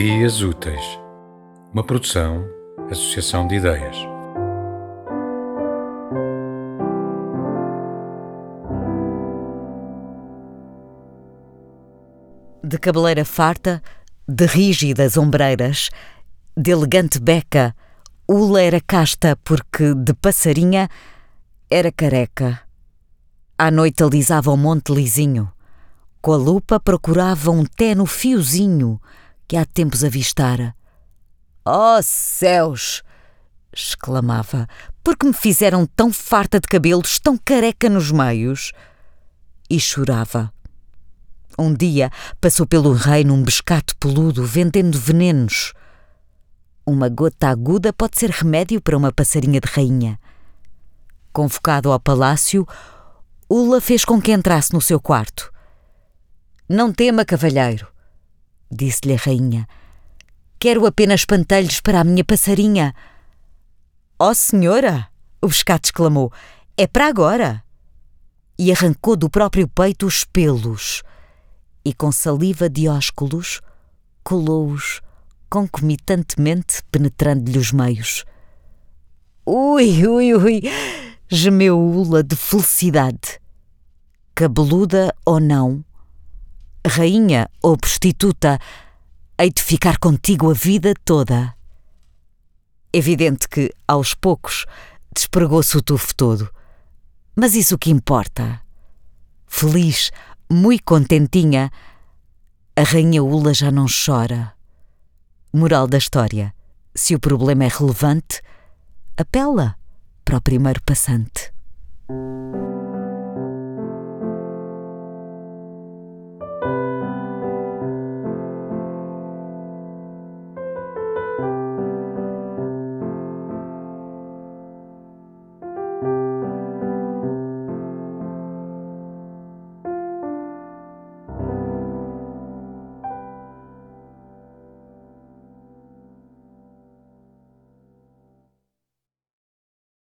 Ideias Úteis, uma produção, associação de ideias. De cabeleira farta, de rígidas ombreiras, de elegante beca, Ula era casta porque, de passarinha, era careca. À noite alisava o monte lisinho. Com a lupa procurava um no fiozinho que há tempos avistara. Oh céus! exclamava. Por que me fizeram tão farta de cabelos, tão careca nos meios? E chorava. Um dia passou pelo reino um bescato peludo vendendo venenos. Uma gota aguda pode ser remédio para uma passarinha de rainha. Convocado ao palácio, Ula fez com que entrasse no seu quarto. Não tema, cavalheiro, disse-lhe a rainha. Quero apenas pantelhos para a minha passarinha. Oh, senhora! O pescado exclamou. É para agora! E arrancou do próprio peito os pelos e, com saliva de ósculos, colou-os concomitantemente, penetrando-lhe os meios. Ui, ui, ui! gemeu Ula de felicidade. Cabeluda ou não, rainha ou prostituta, hei de ficar contigo a vida toda. Evidente que, aos poucos, despregou-se o tufo todo. Mas isso que importa. Feliz, muito contentinha, a rainha Ula já não chora. Moral da história: se o problema é relevante, apela para o primeiro passante.